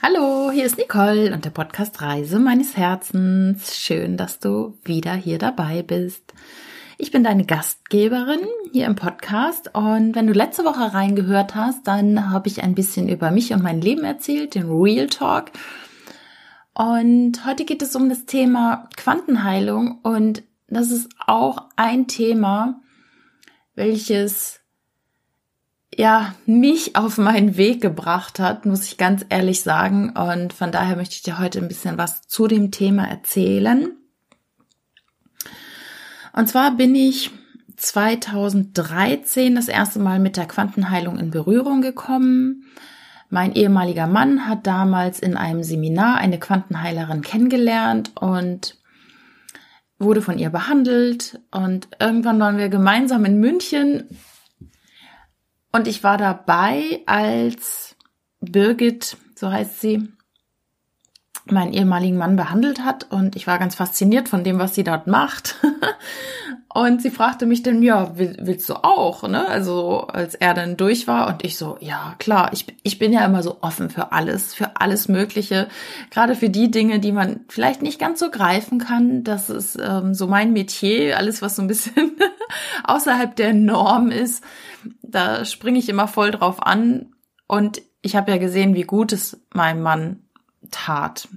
Hallo, hier ist Nicole und der Podcast Reise meines Herzens. Schön, dass du wieder hier dabei bist. Ich bin deine Gastgeberin hier im Podcast und wenn du letzte Woche reingehört hast, dann habe ich ein bisschen über mich und mein Leben erzählt, den Real Talk. Und heute geht es um das Thema Quantenheilung und das ist auch ein Thema, welches ja, mich auf meinen Weg gebracht hat, muss ich ganz ehrlich sagen. Und von daher möchte ich dir heute ein bisschen was zu dem Thema erzählen. Und zwar bin ich 2013 das erste Mal mit der Quantenheilung in Berührung gekommen. Mein ehemaliger Mann hat damals in einem Seminar eine Quantenheilerin kennengelernt und wurde von ihr behandelt. Und irgendwann waren wir gemeinsam in München und ich war dabei, als Birgit, so heißt sie, meinen ehemaligen Mann behandelt hat und ich war ganz fasziniert von dem, was sie dort macht. und sie fragte mich dann, ja, willst du auch, ne? Also als er dann durch war und ich so, ja, klar, ich, ich bin ja immer so offen für alles, für alles Mögliche, gerade für die Dinge, die man vielleicht nicht ganz so greifen kann. Das ist ähm, so mein Metier, alles, was so ein bisschen außerhalb der Norm ist. Da springe ich immer voll drauf an und ich habe ja gesehen, wie gut es meinem Mann tat.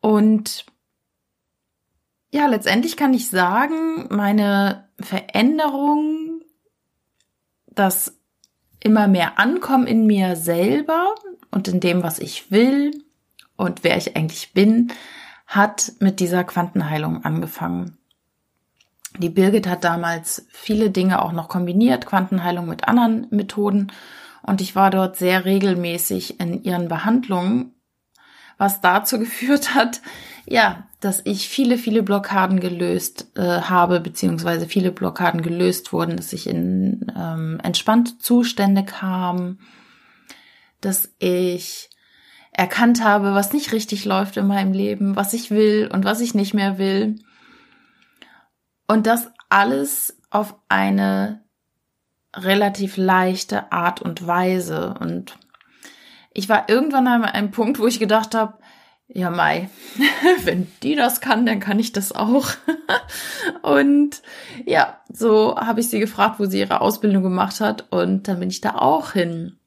Und ja, letztendlich kann ich sagen, meine Veränderung, das immer mehr Ankommen in mir selber und in dem, was ich will und wer ich eigentlich bin, hat mit dieser Quantenheilung angefangen. Die Birgit hat damals viele Dinge auch noch kombiniert, Quantenheilung mit anderen Methoden und ich war dort sehr regelmäßig in ihren Behandlungen, was dazu geführt hat, ja, dass ich viele, viele Blockaden gelöst äh, habe, beziehungsweise viele Blockaden gelöst wurden, dass ich in ähm, entspannte Zustände kam, dass ich erkannt habe, was nicht richtig läuft in meinem Leben, was ich will und was ich nicht mehr will. Und das alles auf eine relativ leichte Art und Weise. Und ich war irgendwann an einem Punkt, wo ich gedacht habe, ja, Mai, wenn die das kann, dann kann ich das auch. und ja, so habe ich sie gefragt, wo sie ihre Ausbildung gemacht hat. Und dann bin ich da auch hin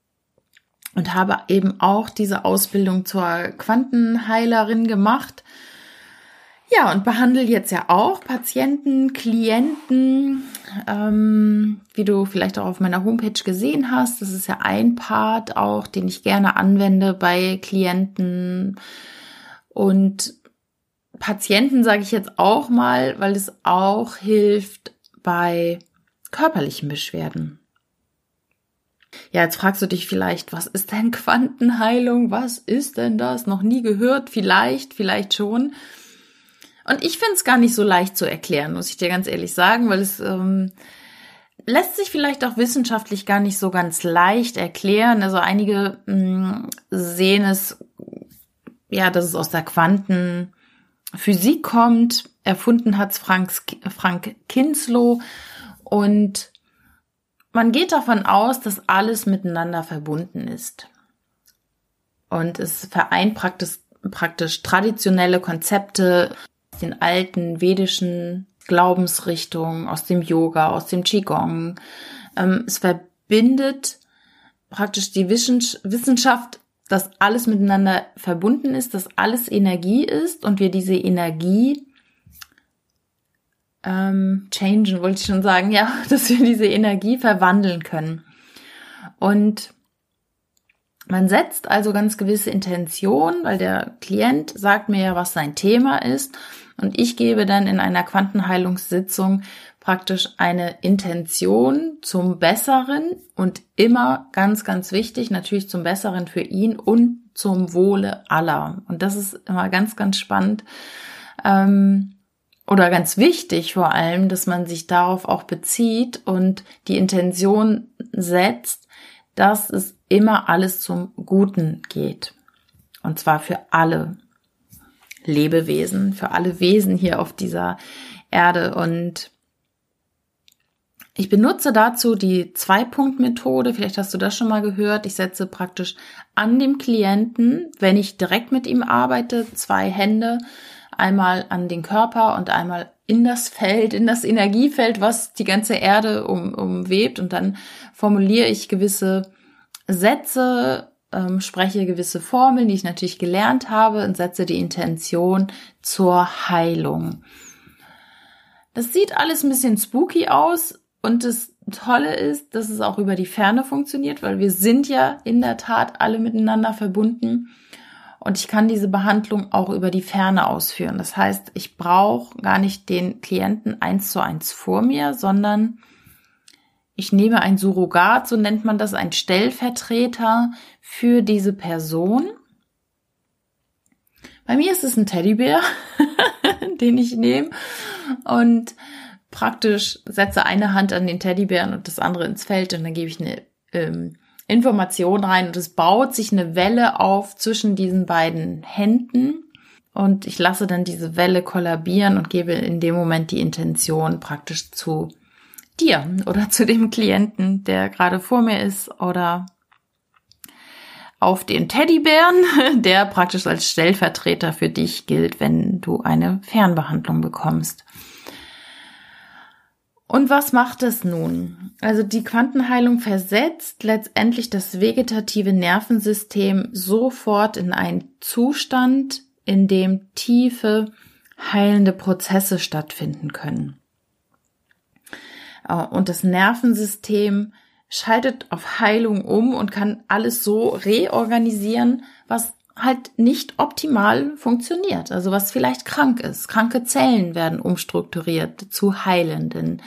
und habe eben auch diese Ausbildung zur Quantenheilerin gemacht ja, und behandle jetzt ja auch Patienten, Klienten, ähm, wie du vielleicht auch auf meiner Homepage gesehen hast. Das ist ja ein Part auch, den ich gerne anwende bei Klienten und Patienten, sage ich jetzt auch mal, weil es auch hilft bei körperlichen Beschwerden. Ja, jetzt fragst du dich vielleicht, was ist denn Quantenheilung? Was ist denn das? Noch nie gehört? Vielleicht, vielleicht schon. Und ich finde es gar nicht so leicht zu erklären, muss ich dir ganz ehrlich sagen, weil es ähm, lässt sich vielleicht auch wissenschaftlich gar nicht so ganz leicht erklären. Also einige mh, mm, sehen es, ja, dass es aus der Quantenphysik kommt. Erfunden hat's Frank, Frank Kinslow und man geht davon aus, dass alles miteinander verbunden ist. Und es vereint praktisch, praktisch traditionelle Konzepte den alten vedischen Glaubensrichtungen, aus dem Yoga, aus dem Qigong. Ähm, es verbindet praktisch die Wissenschaft, dass alles miteinander verbunden ist, dass alles Energie ist und wir diese Energie ähm, changen, wollte ich schon sagen, ja, dass wir diese Energie verwandeln können. Und man setzt also ganz gewisse Intentionen, weil der Klient sagt mir ja, was sein Thema ist. Und ich gebe dann in einer Quantenheilungssitzung praktisch eine Intention zum Besseren und immer ganz, ganz wichtig, natürlich zum Besseren für ihn und zum Wohle aller. Und das ist immer ganz, ganz spannend. Ähm, oder ganz wichtig vor allem, dass man sich darauf auch bezieht und die Intention setzt, dass es immer alles zum Guten geht. Und zwar für alle Lebewesen, für alle Wesen hier auf dieser Erde. Und Ich benutze dazu die Zwei-Punkt-Methode. Vielleicht hast du das schon mal gehört. Ich setze praktisch an dem Klienten, wenn ich direkt mit ihm arbeite, zwei Hände, einmal an den Körper und einmal in das Feld, in das Energiefeld, was die ganze Erde um, umwebt. Und dann formuliere ich gewisse Sätze, ähm, spreche gewisse Formeln, die ich natürlich gelernt habe und setze die Intention zur Heilung. Das sieht alles ein bisschen spooky aus, und das Tolle ist, dass es auch über die Ferne funktioniert, weil wir sind ja in der Tat alle miteinander verbunden. Und ich kann diese Behandlung auch über die Ferne ausführen. Das heißt, ich brauche gar nicht den Klienten eins zu eins vor mir, sondern ich nehme ein Surrogat, so nennt man das, ein Stellvertreter für diese Person. Bei mir ist es ein Teddybär, den ich nehme. Und praktisch setze eine Hand an den Teddybären und das andere ins Feld und dann gebe ich eine ähm, Information rein und es baut sich eine Welle auf zwischen diesen beiden Händen und ich lasse dann diese Welle kollabieren und gebe in dem Moment die Intention praktisch zu dir oder zu dem Klienten, der gerade vor mir ist oder auf den Teddybären, der praktisch als Stellvertreter für dich gilt, wenn du eine Fernbehandlung bekommst. Und was macht es nun? Also die Quantenheilung versetzt letztendlich das vegetative Nervensystem sofort in einen Zustand, in dem tiefe, heilende Prozesse stattfinden können. Äh, und das Nervensystem schaltet auf Heilung um und kann alles so reorganisieren, was halt nicht optimal funktioniert, also was vielleicht krank ist. Kranke Zellen werden umstrukturiert zu heilenden.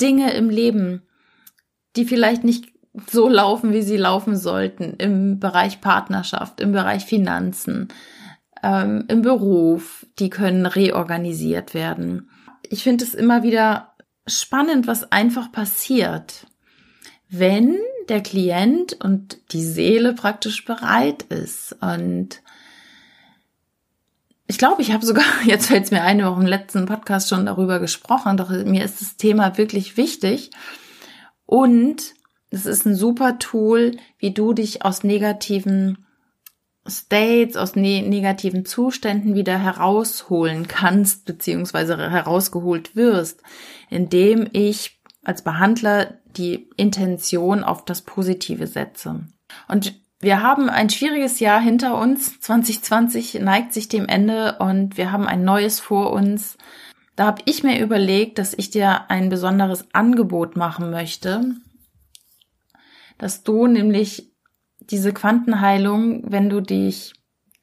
Dinge im Leben, die vielleicht nicht so laufen, wie sie laufen sollten, im Bereich Partnerschaft, im Bereich Finanzen, ähm, im Beruf, die können reorganisiert werden. Ich finde es immer wieder spannend, was einfach passiert, wenn der Klient und die Seele praktisch bereit ist. Und ich glaube, ich habe sogar, jetzt fällt es mir ein, auch im letzten Podcast schon darüber gesprochen, doch mir ist das Thema wirklich wichtig. Und es ist ein super Tool, wie du dich aus negativen States, aus ne negativen Zuständen wieder herausholen kannst, beziehungsweise herausgeholt wirst, indem ich als Behandler die Intention auf das Positive setze. Und wir haben ein schwieriges Jahr hinter uns. 2020 neigt sich dem Ende und wir haben ein neues vor uns. Da habe ich mir überlegt, dass ich dir ein besonderes Angebot machen möchte, dass du nämlich diese Quantenheilung, wenn du dich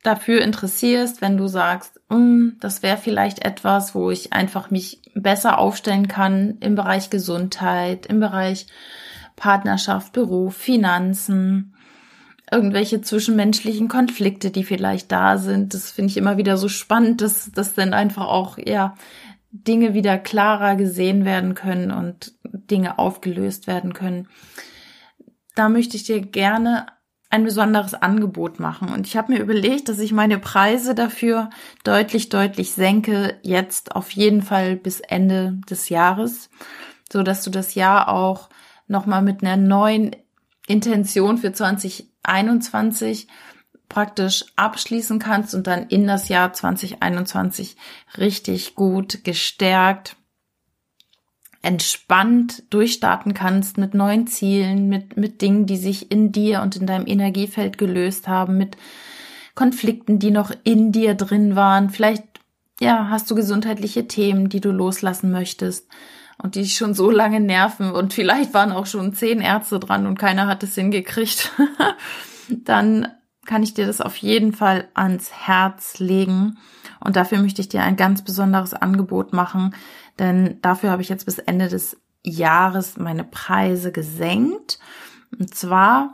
dafür interessierst, wenn du sagst, mm, das wäre vielleicht etwas, wo ich einfach mich besser aufstellen kann im Bereich Gesundheit, im Bereich Partnerschaft, Beruf, Finanzen, irgendwelche zwischenmenschlichen Konflikte, die vielleicht da sind. Das finde ich immer wieder so spannend, dass, dass dann einfach auch, ja, Dinge wieder klarer gesehen werden können und Dinge aufgelöst werden können. Da möchte ich dir gerne ein besonderes Angebot machen. Und ich habe mir überlegt, dass ich meine Preise dafür deutlich, deutlich senke, jetzt auf jeden Fall bis Ende des Jahres, so dass du das Jahr auch nochmal mit einer neuen Intention für 2021 praktisch abschließen kannst und dann in das Jahr 2021 richtig gut gestärkt entspannt durchstarten kannst mit neuen Zielen, mit, mit Dingen, die sich in dir und in deinem Energiefeld gelöst haben, mit Konflikten, die noch in dir drin waren. Vielleicht, ja, hast du gesundheitliche Themen, die du loslassen möchtest und die dich schon so lange nerven und vielleicht waren auch schon zehn Ärzte dran und keiner hat es hingekriegt. Dann kann ich dir das auf jeden Fall ans Herz legen. Und dafür möchte ich dir ein ganz besonderes Angebot machen, denn dafür habe ich jetzt bis Ende des Jahres meine Preise gesenkt. Und zwar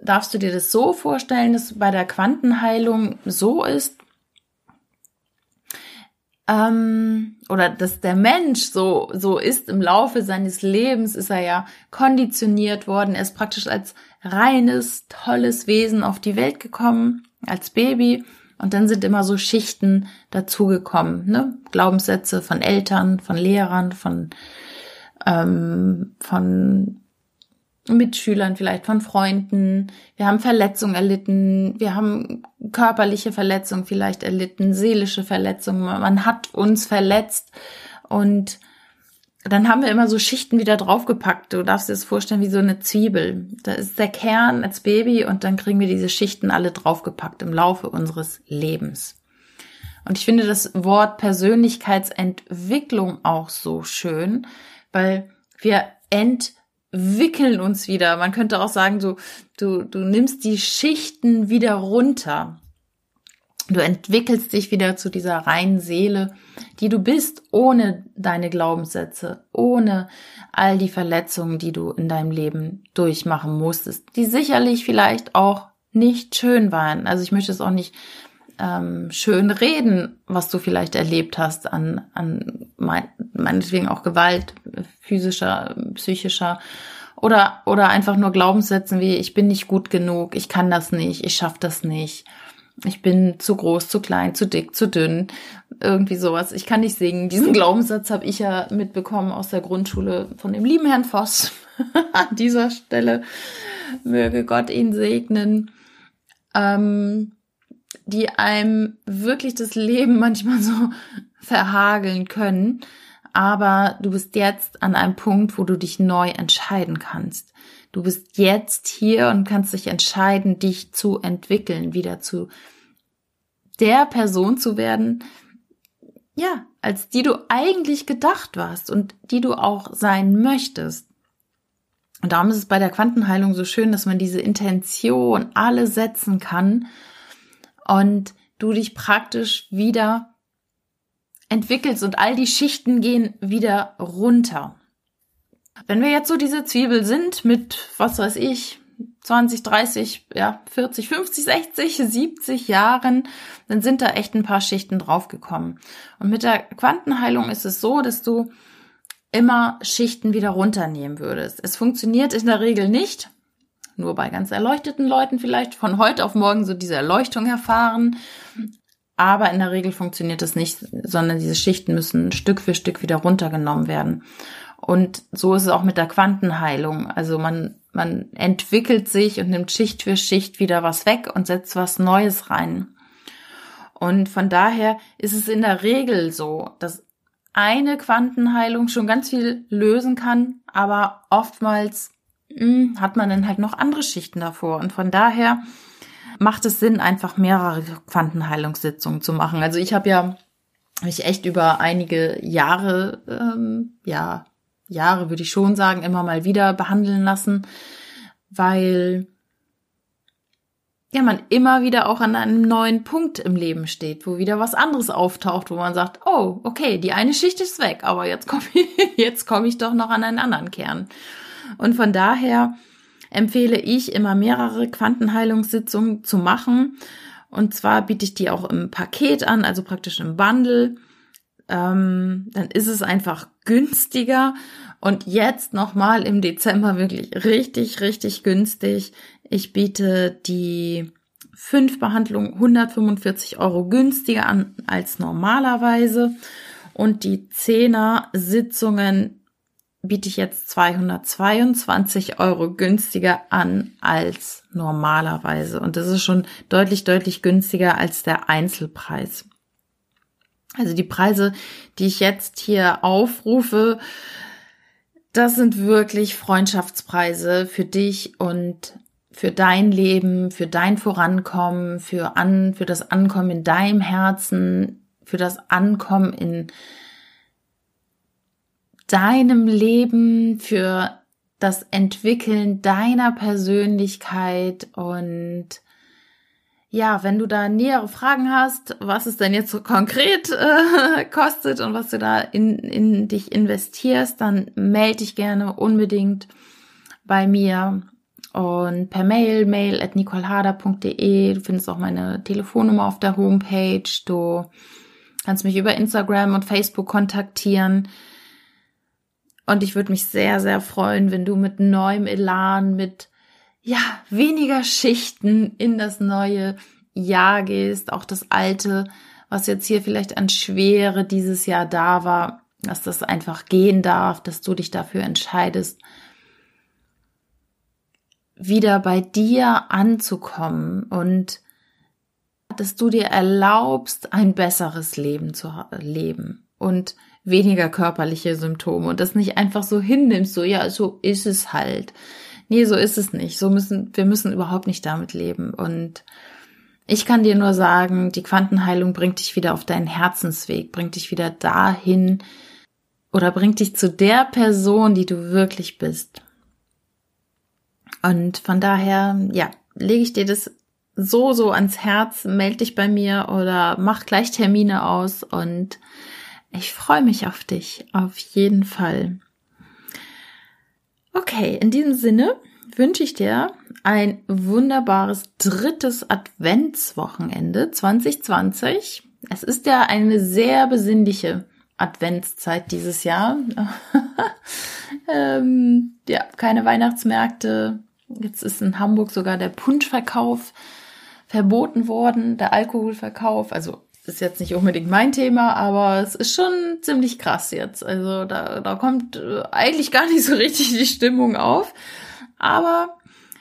darfst du dir das so vorstellen, dass bei der Quantenheilung so ist, ähm, oder dass der Mensch so, so ist im Laufe seines Lebens, ist er ja konditioniert worden. Er ist praktisch als reines, tolles Wesen auf die Welt gekommen, als Baby und dann sind immer so Schichten dazugekommen, ne? Glaubenssätze von Eltern, von Lehrern, von ähm, von Mitschülern, vielleicht von Freunden. Wir haben Verletzungen erlitten, wir haben körperliche Verletzungen vielleicht erlitten, seelische Verletzungen. Man hat uns verletzt und dann haben wir immer so Schichten wieder draufgepackt. Du darfst dir das vorstellen wie so eine Zwiebel. Da ist der Kern als Baby und dann kriegen wir diese Schichten alle draufgepackt im Laufe unseres Lebens. Und ich finde das Wort Persönlichkeitsentwicklung auch so schön, weil wir entwickeln uns wieder. Man könnte auch sagen, du, du, du nimmst die Schichten wieder runter. Du entwickelst dich wieder zu dieser reinen Seele, die du bist, ohne deine Glaubenssätze, ohne all die Verletzungen, die du in deinem Leben durchmachen musstest, die sicherlich vielleicht auch nicht schön waren. Also ich möchte es auch nicht ähm, schön reden, was du vielleicht erlebt hast an, an mein, meinetwegen auch Gewalt, physischer, psychischer oder, oder einfach nur Glaubenssätzen wie ich bin nicht gut genug, ich kann das nicht, ich schaff das nicht, ich bin zu groß, zu klein, zu dick, zu dünn, irgendwie sowas. Ich kann nicht singen. Diesen Glaubenssatz habe ich ja mitbekommen aus der Grundschule von dem lieben Herrn Voss. An dieser Stelle möge Gott ihn segnen. Ähm, die einem wirklich das Leben manchmal so verhageln können. Aber du bist jetzt an einem Punkt, wo du dich neu entscheiden kannst. Du bist jetzt hier und kannst dich entscheiden, dich zu entwickeln, wieder zu der Person zu werden, ja, als die du eigentlich gedacht warst und die du auch sein möchtest. Und darum ist es bei der Quantenheilung so schön, dass man diese Intention alle setzen kann und du dich praktisch wieder entwickelst und all die Schichten gehen wieder runter. Wenn wir jetzt so diese Zwiebel sind mit, was weiß ich, 20, 30, ja, 40, 50, 60, 70 Jahren, dann sind da echt ein paar Schichten draufgekommen. Und mit der Quantenheilung ist es so, dass du immer Schichten wieder runternehmen würdest. Es funktioniert in der Regel nicht, nur bei ganz erleuchteten Leuten vielleicht von heute auf morgen so diese Erleuchtung erfahren. Aber in der Regel funktioniert das nicht, sondern diese Schichten müssen Stück für Stück wieder runtergenommen werden. Und so ist es auch mit der Quantenheilung. Also man, man entwickelt sich und nimmt Schicht für Schicht wieder was weg und setzt was Neues rein. Und von daher ist es in der Regel so, dass eine Quantenheilung schon ganz viel lösen kann, aber oftmals hm, hat man dann halt noch andere Schichten davor. Und von daher macht es Sinn, einfach mehrere Quantenheilungssitzungen zu machen. Also ich habe ja mich echt über einige Jahre, ähm, ja, Jahre würde ich schon sagen, immer mal wieder behandeln lassen, weil ja, man immer wieder auch an einem neuen Punkt im Leben steht, wo wieder was anderes auftaucht, wo man sagt, oh, okay, die eine Schicht ist weg, aber jetzt komme ich, jetzt komme ich doch noch an einen anderen Kern. Und von daher empfehle ich immer mehrere Quantenheilungssitzungen zu machen. Und zwar biete ich die auch im Paket an, also praktisch im Bundle. Ähm, dann ist es einfach günstiger. Und jetzt nochmal im Dezember wirklich richtig, richtig günstig. Ich biete die fünf Behandlungen 145 Euro günstiger an als normalerweise. Und die Zehner Sitzungen biete ich jetzt 222 Euro günstiger an als normalerweise. Und das ist schon deutlich, deutlich günstiger als der Einzelpreis. Also die Preise, die ich jetzt hier aufrufe, das sind wirklich Freundschaftspreise für dich und für dein Leben, für dein Vorankommen, für an, für das Ankommen in deinem Herzen, für das Ankommen in deinem Leben, für das Entwickeln deiner Persönlichkeit und ja, wenn du da nähere Fragen hast, was es denn jetzt so konkret äh, kostet und was du da in, in dich investierst, dann melde dich gerne unbedingt bei mir und per Mail, mail at nicolhader.de. Du findest auch meine Telefonnummer auf der Homepage. Du kannst mich über Instagram und Facebook kontaktieren. Und ich würde mich sehr, sehr freuen, wenn du mit neuem Elan, mit ja, weniger Schichten in das neue Jahr gehst, auch das alte, was jetzt hier vielleicht an Schwere dieses Jahr da war, dass das einfach gehen darf, dass du dich dafür entscheidest, wieder bei dir anzukommen und dass du dir erlaubst, ein besseres Leben zu leben und weniger körperliche Symptome und das nicht einfach so hinnimmst, so ja, so ist es halt. Nee, so ist es nicht. So müssen, wir müssen überhaupt nicht damit leben. Und ich kann dir nur sagen, die Quantenheilung bringt dich wieder auf deinen Herzensweg, bringt dich wieder dahin oder bringt dich zu der Person, die du wirklich bist. Und von daher, ja, lege ich dir das so, so ans Herz, melde dich bei mir oder mach gleich Termine aus und ich freue mich auf dich, auf jeden Fall. Okay, in diesem Sinne wünsche ich dir ein wunderbares drittes Adventswochenende 2020. Es ist ja eine sehr besinnliche Adventszeit dieses Jahr. ähm, ja, keine Weihnachtsmärkte. Jetzt ist in Hamburg sogar der Punschverkauf verboten worden, der Alkoholverkauf. Also ist jetzt nicht unbedingt mein Thema, aber es ist schon ziemlich krass jetzt. Also da, da kommt äh, eigentlich gar nicht so richtig die Stimmung auf. Aber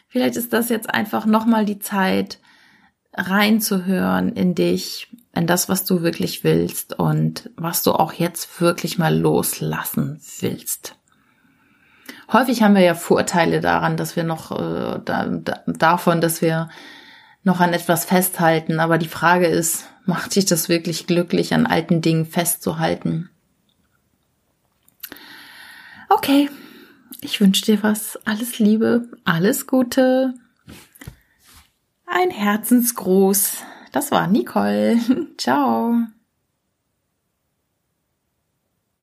vielleicht ist das jetzt einfach nochmal die Zeit, reinzuhören in dich, in das, was du wirklich willst und was du auch jetzt wirklich mal loslassen willst. Häufig haben wir ja Vorteile daran, dass wir noch äh, da, da, davon, dass wir noch an etwas festhalten. Aber die Frage ist, macht dich das wirklich glücklich, an alten Dingen festzuhalten? Okay, ich wünsche dir was. Alles Liebe, alles Gute. Ein Herzensgruß. Das war Nicole. Ciao.